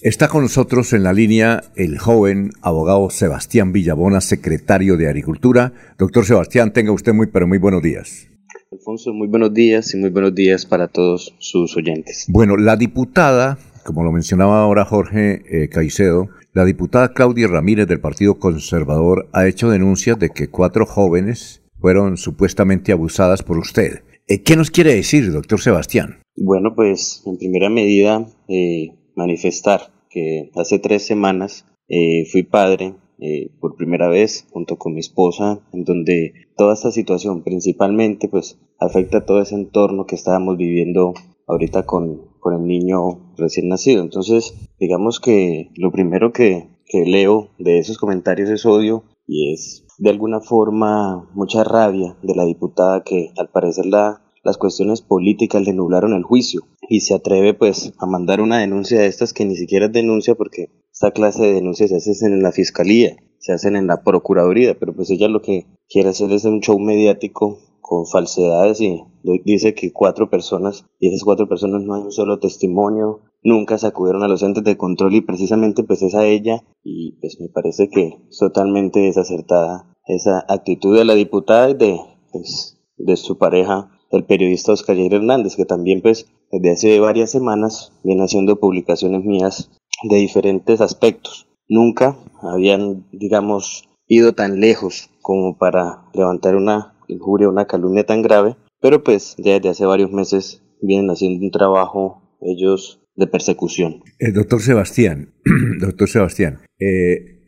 Está con nosotros en la línea el joven abogado Sebastián Villabona, secretario de Agricultura. Doctor Sebastián, tenga usted muy, pero muy buenos días. Alfonso, muy buenos días y muy buenos días para todos sus oyentes. Bueno, la diputada, como lo mencionaba ahora Jorge eh, Caicedo, la diputada Claudia Ramírez del Partido Conservador ha hecho denuncias de que cuatro jóvenes fueron supuestamente abusadas por usted. Eh, ¿Qué nos quiere decir, doctor Sebastián? Bueno, pues en primera medida eh, manifestar que hace tres semanas eh, fui padre eh, por primera vez junto con mi esposa, en donde toda esta situación principalmente pues afecta a todo ese entorno que estábamos viviendo ahorita con, con el niño recién nacido. Entonces, digamos que lo primero que, que leo de esos comentarios es odio y es de alguna forma mucha rabia de la diputada que al parecer la las cuestiones políticas le nublaron el juicio y se atreve pues a mandar una denuncia de estas que ni siquiera es denuncia porque esta clase de denuncias se hacen en la fiscalía, se hacen en la procuraduría, pero pues ella lo que quiere hacer es un show mediático con falsedades y dice que cuatro personas y esas cuatro personas no hay un solo testimonio, nunca se acudieron a los entes de control y precisamente pues es a ella y pues me parece que es totalmente desacertada esa actitud de la diputada y de, pues, de su pareja el periodista Oscar Jair Hernández, que también pues desde hace varias semanas viene haciendo publicaciones mías de diferentes aspectos. Nunca habían, digamos, ido tan lejos como para levantar una injuria, una calumnia tan grave, pero pues desde hace varios meses vienen haciendo un trabajo ellos de persecución. El eh, doctor Sebastián, doctor Sebastián, eh,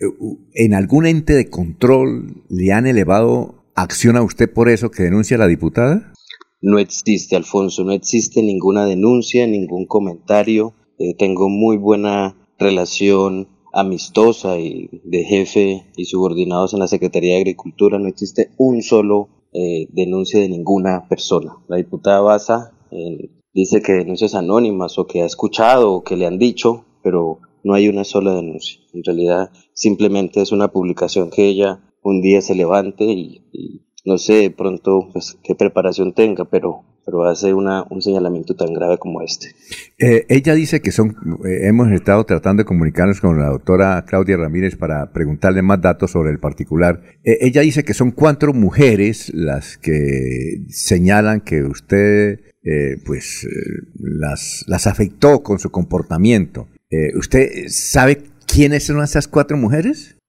¿en algún ente de control le han elevado acción a usted por eso que denuncia la diputada? No existe, Alfonso, no existe ninguna denuncia, ningún comentario. Eh, tengo muy buena relación amistosa y de jefe y subordinados en la Secretaría de Agricultura. No existe un solo eh, denuncia de ninguna persona. La diputada Baza eh, dice que denuncias anónimas o que ha escuchado o que le han dicho, pero no hay una sola denuncia. En realidad simplemente es una publicación que ella un día se levante y no sé pronto pues, qué preparación tenga, pero, pero hace una, un señalamiento tan grave como este. Eh, ella dice que son, eh, hemos estado tratando de comunicarnos con la doctora Claudia Ramírez para preguntarle más datos sobre el particular. Eh, ella dice que son cuatro mujeres las que señalan que usted pues las, las afectó con su comportamiento. ¿Usted sabe quiénes son esas cuatro mujeres?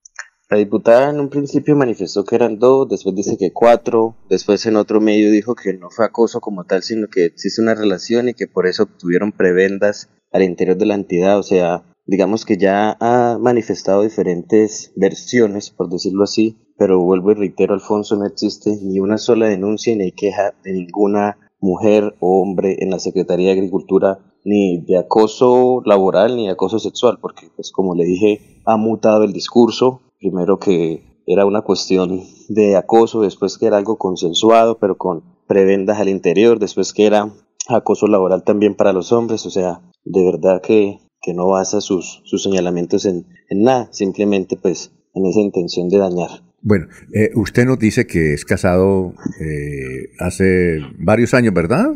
La diputada en un principio manifestó que eran dos, después dice que cuatro, después en otro medio dijo que no fue acoso como tal, sino que existe una relación y que por eso obtuvieron prebendas al interior de la entidad. O sea, digamos que ya ha manifestado diferentes versiones, por decirlo así, pero vuelvo y reitero, Alfonso, no existe ni una sola denuncia ni queja de ninguna mujer o hombre en la Secretaría de Agricultura ni de acoso laboral ni acoso sexual, porque pues como le dije, ha mutado el discurso, primero que era una cuestión de acoso, después que era algo consensuado, pero con prebendas al interior, después que era acoso laboral también para los hombres, o sea, de verdad que, que no basa sus, sus señalamientos en, en nada, simplemente pues en esa intención de dañar. Bueno, eh, usted nos dice que es casado eh, hace varios años, ¿verdad?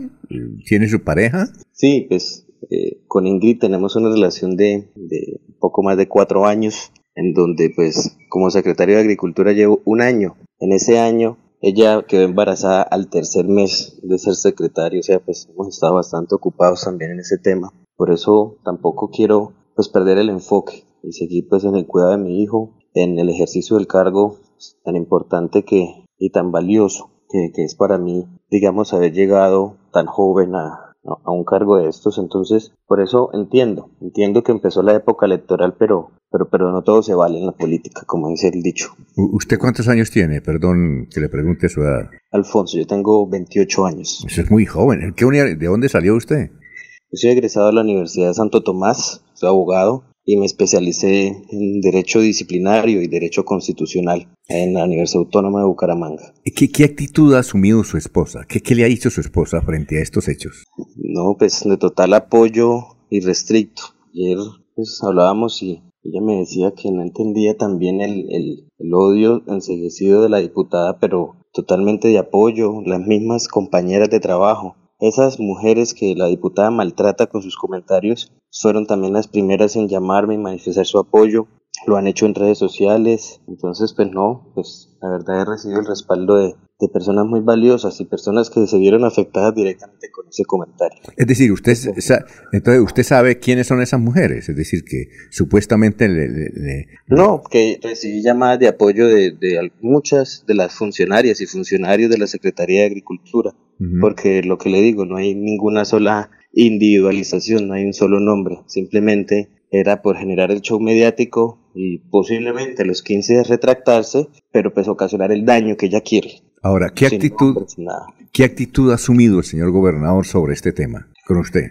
¿Tiene su pareja? Sí, pues eh, con Ingrid tenemos una relación de, de poco más de cuatro años en donde pues como secretario de Agricultura llevo un año. En ese año ella quedó embarazada al tercer mes de ser secretario, o sea, pues hemos estado bastante ocupados también en ese tema. Por eso tampoco quiero pues perder el enfoque y seguir pues en el cuidado de mi hijo, en el ejercicio del cargo tan importante que y tan valioso que, es para mí, digamos, haber llegado tan joven a un cargo de estos. Entonces, por eso entiendo, entiendo que empezó la época electoral, pero, pero, pero no todo se vale en la política, como dice el dicho. ¿Usted cuántos años tiene? Perdón que le pregunte su edad. Alfonso, yo tengo 28 años. Eso es muy joven. ¿De dónde salió usted? Yo soy egresado de la Universidad de Santo Tomás, soy abogado, y me especialicé en Derecho Disciplinario y Derecho Constitucional en la Universidad Autónoma de Bucaramanga. ¿Qué, qué actitud ha asumido su esposa? ¿Qué, ¿Qué, le ha dicho su esposa frente a estos hechos? No, pues de total apoyo irrestricto. Ayer pues hablábamos y ella me decía que no entendía también el, el, el odio enseguecido de la diputada, pero totalmente de apoyo, las mismas compañeras de trabajo esas mujeres que la diputada maltrata con sus comentarios fueron también las primeras en llamarme y manifestar su apoyo. Lo han hecho en redes sociales. Entonces, pues no, pues la verdad he recibido el respaldo de, de personas muy valiosas y personas que se vieron afectadas directamente con ese comentario. Es decir, usted entonces usted sabe quiénes son esas mujeres, es decir, que supuestamente le... No, que recibí llamadas de apoyo de, de, muchas de las funcionarias y funcionarios de la Secretaría de Agricultura, porque lo que le digo, no hay ninguna sola individualización, no hay un solo nombre, simplemente era por generar el show mediático y posiblemente los 15 días retractarse, pero pues ocasionar el daño que ella quiere. Ahora, ¿qué actitud, ¿qué actitud ha asumido el señor gobernador sobre este tema con usted?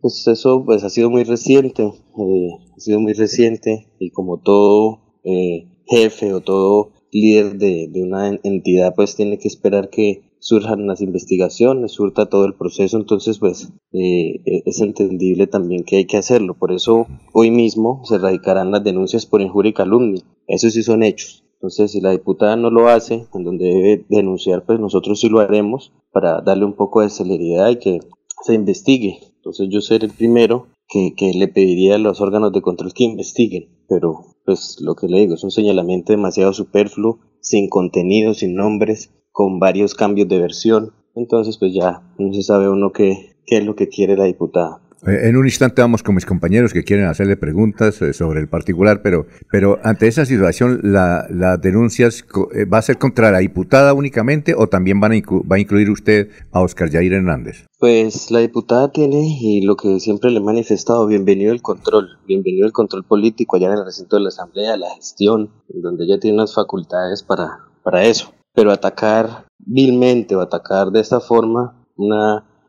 Pues eso pues, ha sido muy reciente, eh, ha sido muy reciente y como todo eh, jefe o todo líder de, una entidad pues tiene que esperar que surjan las investigaciones, surta todo el proceso, entonces pues eh, es entendible también que hay que hacerlo. Por eso hoy mismo se radicarán las denuncias por injuria y calumnia. Eso sí son hechos. Entonces, si la diputada no lo hace, en donde debe denunciar, pues nosotros sí lo haremos para darle un poco de celeridad y que se investigue. Entonces, yo seré el primero que, que le pediría a los órganos de control que investiguen. Pero, pues, lo que le digo, es un señalamiento demasiado superfluo, sin contenido, sin nombres, con varios cambios de versión. Entonces, pues ya no se sabe uno qué, qué es lo que quiere la diputada. Eh, en un instante vamos con mis compañeros que quieren hacerle preguntas eh, sobre el particular, pero, pero ante esa situación, ¿la, ¿las denuncias eh, va a ser contra la diputada únicamente o también van a va a incluir usted a Oscar Jair Hernández? Pues la diputada tiene, y lo que siempre le he manifestado, bienvenido el control, bienvenido el control político allá en el recinto de la Asamblea, la gestión, donde ella tiene unas facultades para, para eso. Pero atacar vilmente o atacar de esta forma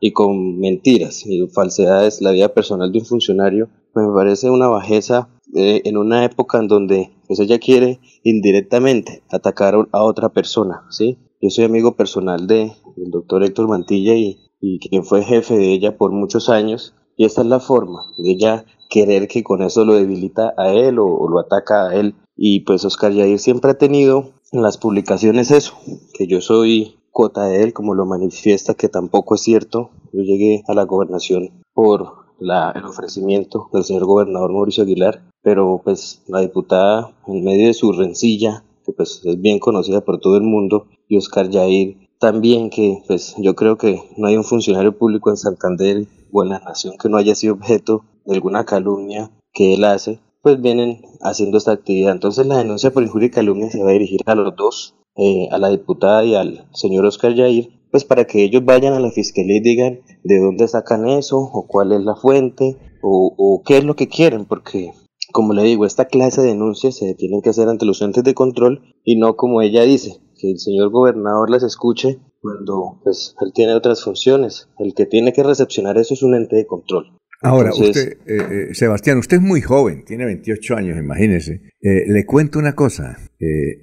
y con mentiras y falsedades la vida personal de un funcionario, pues me parece una bajeza eh, en una época en donde pues ella quiere indirectamente atacar a otra persona, ¿sí? Yo soy amigo personal de, del doctor Héctor Mantilla y, quien fue jefe de ella por muchos años y esta es la forma de ella querer que con eso lo debilita a él o, lo ataca a él y pues Oscar Yair siempre ha tenido en las publicaciones eso, que yo soy cuota de él, como lo manifiesta, que tampoco es cierto. Yo llegué a la gobernación por la, el ofrecimiento del señor gobernador Mauricio Aguilar, pero pues la diputada, en medio de su rencilla, que pues es bien conocida por todo el mundo, y Oscar Yair también, que pues yo creo que no hay un funcionario público en Santander o en la nación que no haya sido objeto de alguna calumnia que él hace, pues vienen haciendo esta actividad. Entonces la denuncia por injuria y calumnia se va a dirigir a los dos, eh, a la diputada y al señor Oscar Yair, pues para que ellos vayan a la fiscalía y digan de dónde sacan eso, o cuál es la fuente, o, qué es lo que quieren, porque como le digo, esta clase de denuncias se tienen que hacer ante los entes de control y no como ella dice, que el señor gobernador las escuche cuando pues él tiene otras funciones. El que tiene que recepcionar eso es un ente de control. Ahora, usted, eh, eh, Sebastián, usted es muy joven, tiene 28 años, imagínese. le cuento una cosa.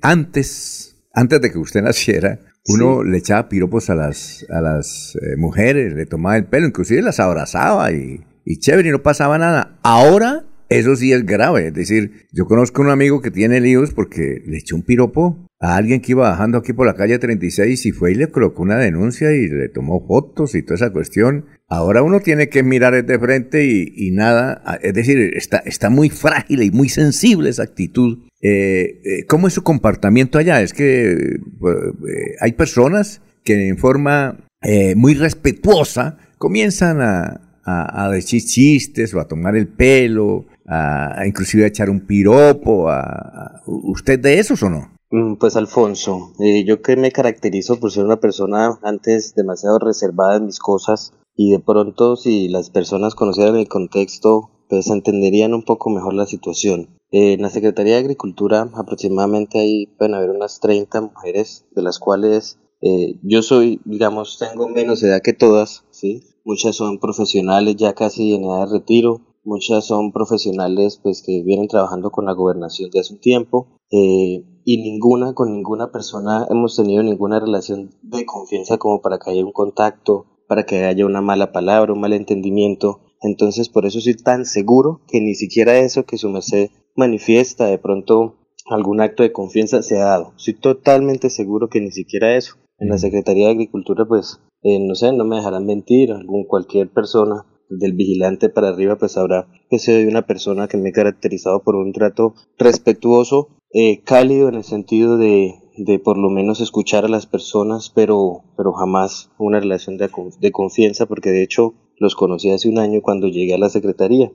antes antes de que usted naciera, uno le echaba piropos a las, a las eh, mujeres, le tomaba el pelo, inclusive las abrazaba y, y chévere, y no pasaba nada. Ahora eso sí es grave. Es decir, yo conozco a un amigo que tiene líos porque le echó un piropo a alguien que iba bajando aquí por la calle 36 y fue y le colocó una denuncia y le tomó fotos y toda esa cuestión. Ahora uno tiene que mirar de frente y, nada. Es decir, está, está muy frágil y muy sensible esa actitud. Eh, eh, ¿Cómo es su comportamiento allá? Es que eh, hay personas que en forma muy respetuosa comienzan a, a, decir chistes o a tomar el pelo, a, inclusive a echar un piropo. A, ¿Usted de esos o no? Mm, pues Alfonso, yo que me caracterizo por ser una persona antes demasiado reservada en mis cosas, y de pronto si las personas conocieran el contexto pues entenderían un poco mejor la situación. en la Secretaría de Agricultura aproximadamente ahí pueden haber unas 30 mujeres, de las cuales eh, yo soy, digamos, tengo menos edad que todas, ¿sí? Muchas son profesionales ya casi en edad de retiro, muchas son profesionales pues que vienen trabajando con la gobernación de hace un tiempo eh, y ninguna, con ninguna persona hemos tenido ninguna relación de confianza como para que haya un contacto para que haya una mala palabra, un mal entendimiento. Entonces por eso soy tan seguro que ni siquiera eso que su merced manifiesta de pronto algún acto de confianza se ha dado. Soy totalmente seguro que ni siquiera eso. En la Secretaría de Agricultura, pues, eh, no sé, no me dejarán mentir, algún, cualquier persona del vigilante para arriba, pues sabrá que soy una persona que me he caracterizado por un trato respetuoso, eh, cálido en el sentido de, de por lo menos escuchar a las personas, pero, pero jamás una relación de, de confianza, porque de hecho los conocí hace un año cuando llegué a la secretaría.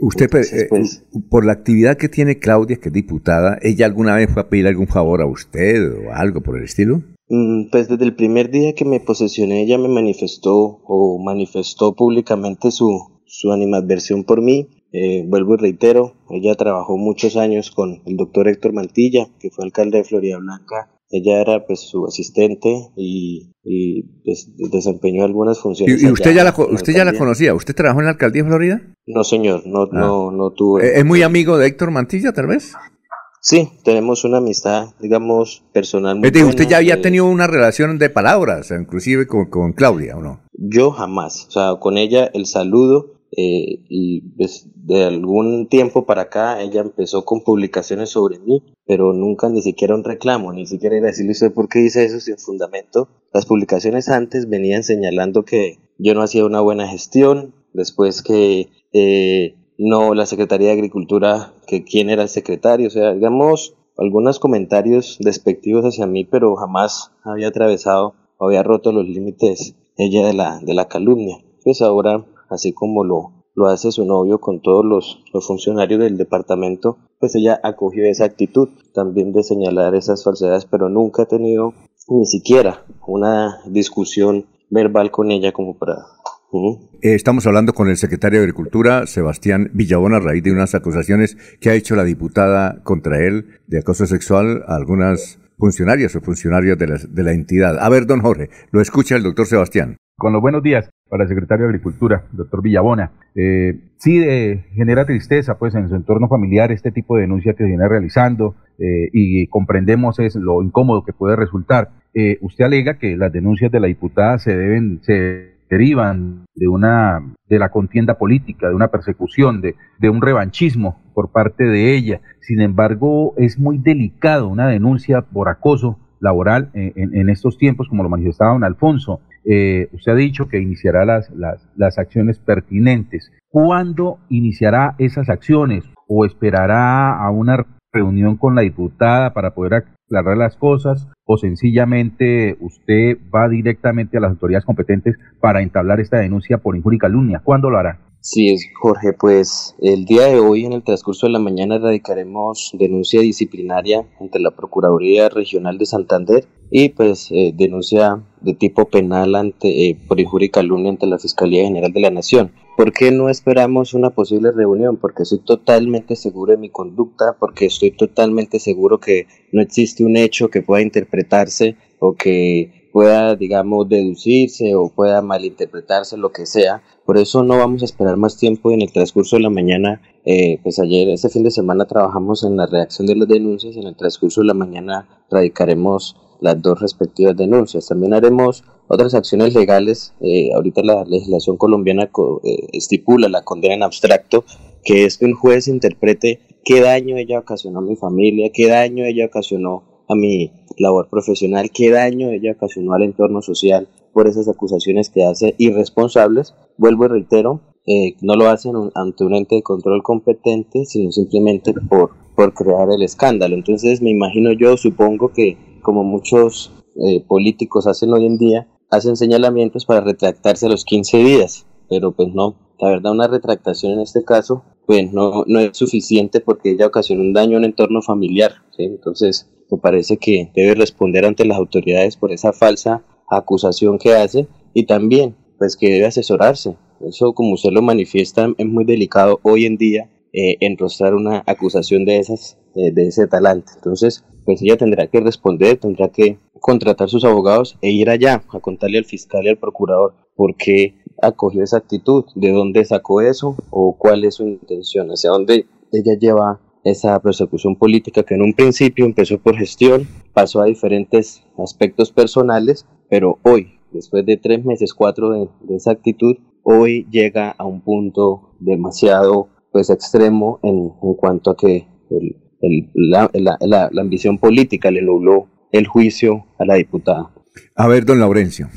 Usted, eh, pues, por la actividad que tiene Claudia, que es diputada, ¿ella alguna vez fue a pedir algún favor a usted o algo por el estilo? Mm, pues desde el primer día que me posesioné, ella me manifestó o manifestó públicamente su, su animadversión por mí. Eh, vuelvo y reitero, ella trabajó muchos años con el doctor Héctor Mantilla, que fue alcalde de Florida Blanca ella era pues su asistente y, y pues, desempeñó algunas funciones. ¿Y, usted ya la usted ya la conocía? ¿Usted trabajó en la alcaldía de Florida? No, señor, no ah. no no tuve. ¿E-, ¿Es muy amigo de Héctor Mantilla, tal vez? Sí, tenemos una amistad, digamos, personal. Muy ¿Usted ya había eh, tenido una relación de palabras, inclusive con, con Claudia, o no? Yo jamás. O sea, con ella el saludo eh, y de algún tiempo para acá ella empezó con publicaciones sobre mí, pero nunca ni siquiera un reclamo, ni siquiera era decirle usted por qué dice eso sin fundamento. Las publicaciones antes venían señalando que yo no hacía una buena gestión, después que eh, no la Secretaría de Agricultura, que quién era el secretario, o sea, digamos algunos comentarios despectivos hacia mí, pero jamás había atravesado o había roto los límites ella de la, de la calumnia. Pues ahora así como lo, lo hace su novio con todos los, los funcionarios del departamento, pues ella acogió esa actitud también de señalar esas falsedades, pero nunca ha tenido ni siquiera una discusión verbal con ella como para... Eh, estamos hablando con el secretario de Agricultura, Sebastián Villabón, a raíz de unas acusaciones que ha hecho la diputada contra él de acoso sexual a algunas funcionarias o funcionarios de la, de la entidad. A ver, don Jorge, lo escucha el doctor Sebastián. Con los buenos días para el secretario de Agricultura, doctor Villabona. Eh, sí eh, genera tristeza pues en su entorno familiar este tipo de denuncia que viene realizando eh, y comprendemos es lo incómodo que puede resultar. Eh, usted alega que las denuncias de la diputada se deben, se derivan de una de la contienda política, de una persecución, de, de un revanchismo por parte de ella. Sin embargo, es muy delicado una denuncia por acoso laboral en, en estos tiempos, como lo manifestaba don Alfonso. Eh, usted ha dicho que iniciará las, las, las acciones pertinentes. ¿Cuándo iniciará esas acciones? ¿O esperará a una reunión con la diputada para poder aclarar las cosas? ¿O sencillamente usted va directamente a las autoridades competentes para entablar esta denuncia por injuria y calumnia? ¿Cuándo lo hará? Sí, Jorge, pues el día de hoy, en el transcurso de la mañana, radicaremos denuncia disciplinaria ante la Procuraduría Regional de Santander y pues eh, denuncia de tipo penal ante, eh, por injuria y calumnia ante la Fiscalía General de la Nación. ¿Por qué no esperamos una posible reunión? Porque estoy totalmente seguro de mi conducta, porque estoy totalmente seguro que no existe un hecho que pueda interpretarse o que pueda, digamos, deducirse o pueda malinterpretarse, lo que sea. Por eso no vamos a esperar más tiempo en el transcurso de la mañana. Eh, pues ayer, este fin de semana, trabajamos en la redacción de las denuncias. En el transcurso de la mañana radicaremos las dos respectivas denuncias. También haremos otras acciones legales. Eh, ahorita la legislación colombiana eh, estipula la condena en abstracto, que es que un juez interprete qué daño ella ocasionó a mi familia, qué daño ella ocasionó a mi labor profesional, qué daño ella ocasionó al entorno social por esas acusaciones que hace irresponsables. Vuelvo y reitero, eh, no lo hacen ante un ente de control competente, sino simplemente por, por crear el escándalo. Entonces me imagino yo, supongo que como muchos eh, políticos hacen hoy en día, hacen señalamientos para retractarse a los 15 días, pero pues no, la verdad una retractación en este caso pues no, no es suficiente porque ella ocasionó un daño en un entorno familiar, ¿sí? entonces me parece que debe responder ante las autoridades por esa falsa acusación que hace y también pues que debe asesorarse. Eso como usted lo manifiesta es muy delicado hoy en día eh, enrostrar una acusación de esas eh, de ese talante. Entonces pues ella tendrá que responder, tendrá que contratar sus abogados e ir allá a contarle al fiscal y al procurador por qué acogió esa actitud, de dónde sacó eso o cuál es su intención, hacia dónde ella lleva esa persecución política que en un principio empezó por gestión, pasó a diferentes aspectos personales, pero hoy, después de tres meses, cuatro de, esa actitud, hoy llega a un punto demasiado pues extremo en, cuanto a que la, la, la, ambición política le nubló el juicio a la diputada. A ver, don Laurencio.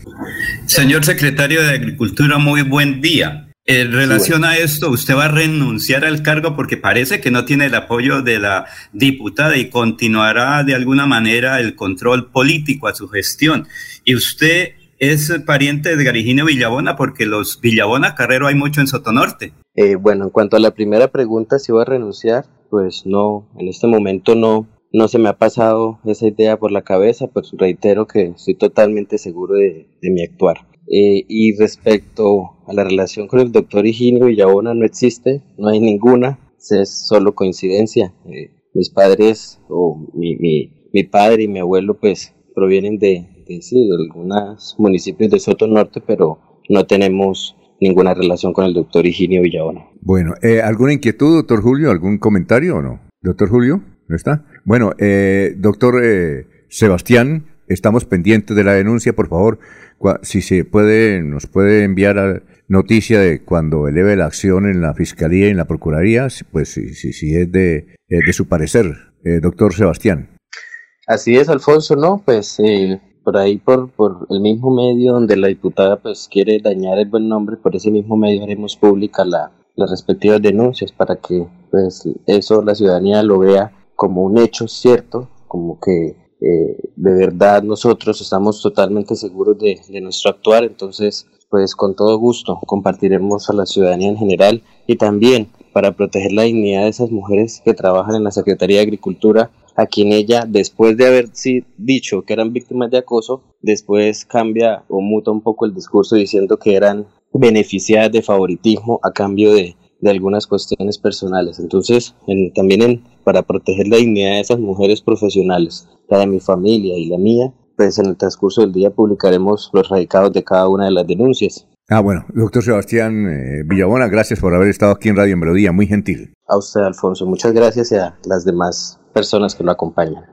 Señor secretario de Agricultura, muy buen día. En relación a esto, usted va a renunciar al cargo porque parece que no tiene el apoyo de la diputada y continuará de alguna manera el control político a su gestión. Y usted es pariente de Garigino Villabona porque los Villabona Carrero hay mucho en Sotonorte. Eh, bueno, en cuanto a la primera pregunta, si va a renunciar, pues no, en este momento no, no se me ha pasado esa idea por la cabeza, pues reitero que estoy totalmente seguro de, mi actuar. Eh, y respecto a la relación con el doctor Higinio Villabona, no existe, no hay ninguna, es solo coincidencia. Eh, mis padres, o mi, padre y mi abuelo, pues provienen de, de, sí, de algunos municipios de Soto Norte, pero no tenemos ninguna relación con el doctor Higinio Villabona. Bueno, eh, ¿alguna inquietud, doctor Julio? ¿Algún comentario o no? Doctor Julio, ¿no está? Bueno, eh, doctor eh, Sebastián, estamos pendientes de la denuncia, por favor, si se puede, nos puede enviar noticia de cuando eleve la acción en la Fiscalía y en la Procuraría, pues si, si, si es de, de su parecer, doctor Sebastián. Así es, Alfonso, ¿no? Pues por ahí, por, por el mismo medio donde la diputada pues quiere dañar el buen nombre, por ese mismo medio haremos pública la, las respectivas denuncias para que pues eso la ciudadanía lo vea como un hecho cierto, como que eh, de verdad nosotros estamos totalmente seguros de, nuestro actuar, entonces pues con todo gusto compartiremos a la ciudadanía en general y también para proteger la dignidad de esas mujeres que trabajan en la Secretaría de Agricultura, a quien ella, después de haber dicho que eran víctimas de acoso, después cambia o muta un poco el discurso diciendo que eran beneficiadas de favoritismo a cambio de, algunas cuestiones personales. Entonces, también para proteger la dignidad de esas mujeres profesionales, la de mi familia y la mía, pues en el transcurso del día publicaremos los radicados de cada una de las denuncias. Ah, bueno, doctor Sebastián eh, Villabona, gracias por haber estado aquí en Radio Melodía, muy gentil. A usted, Alfonso, muchas gracias y a las demás personas que lo acompañan.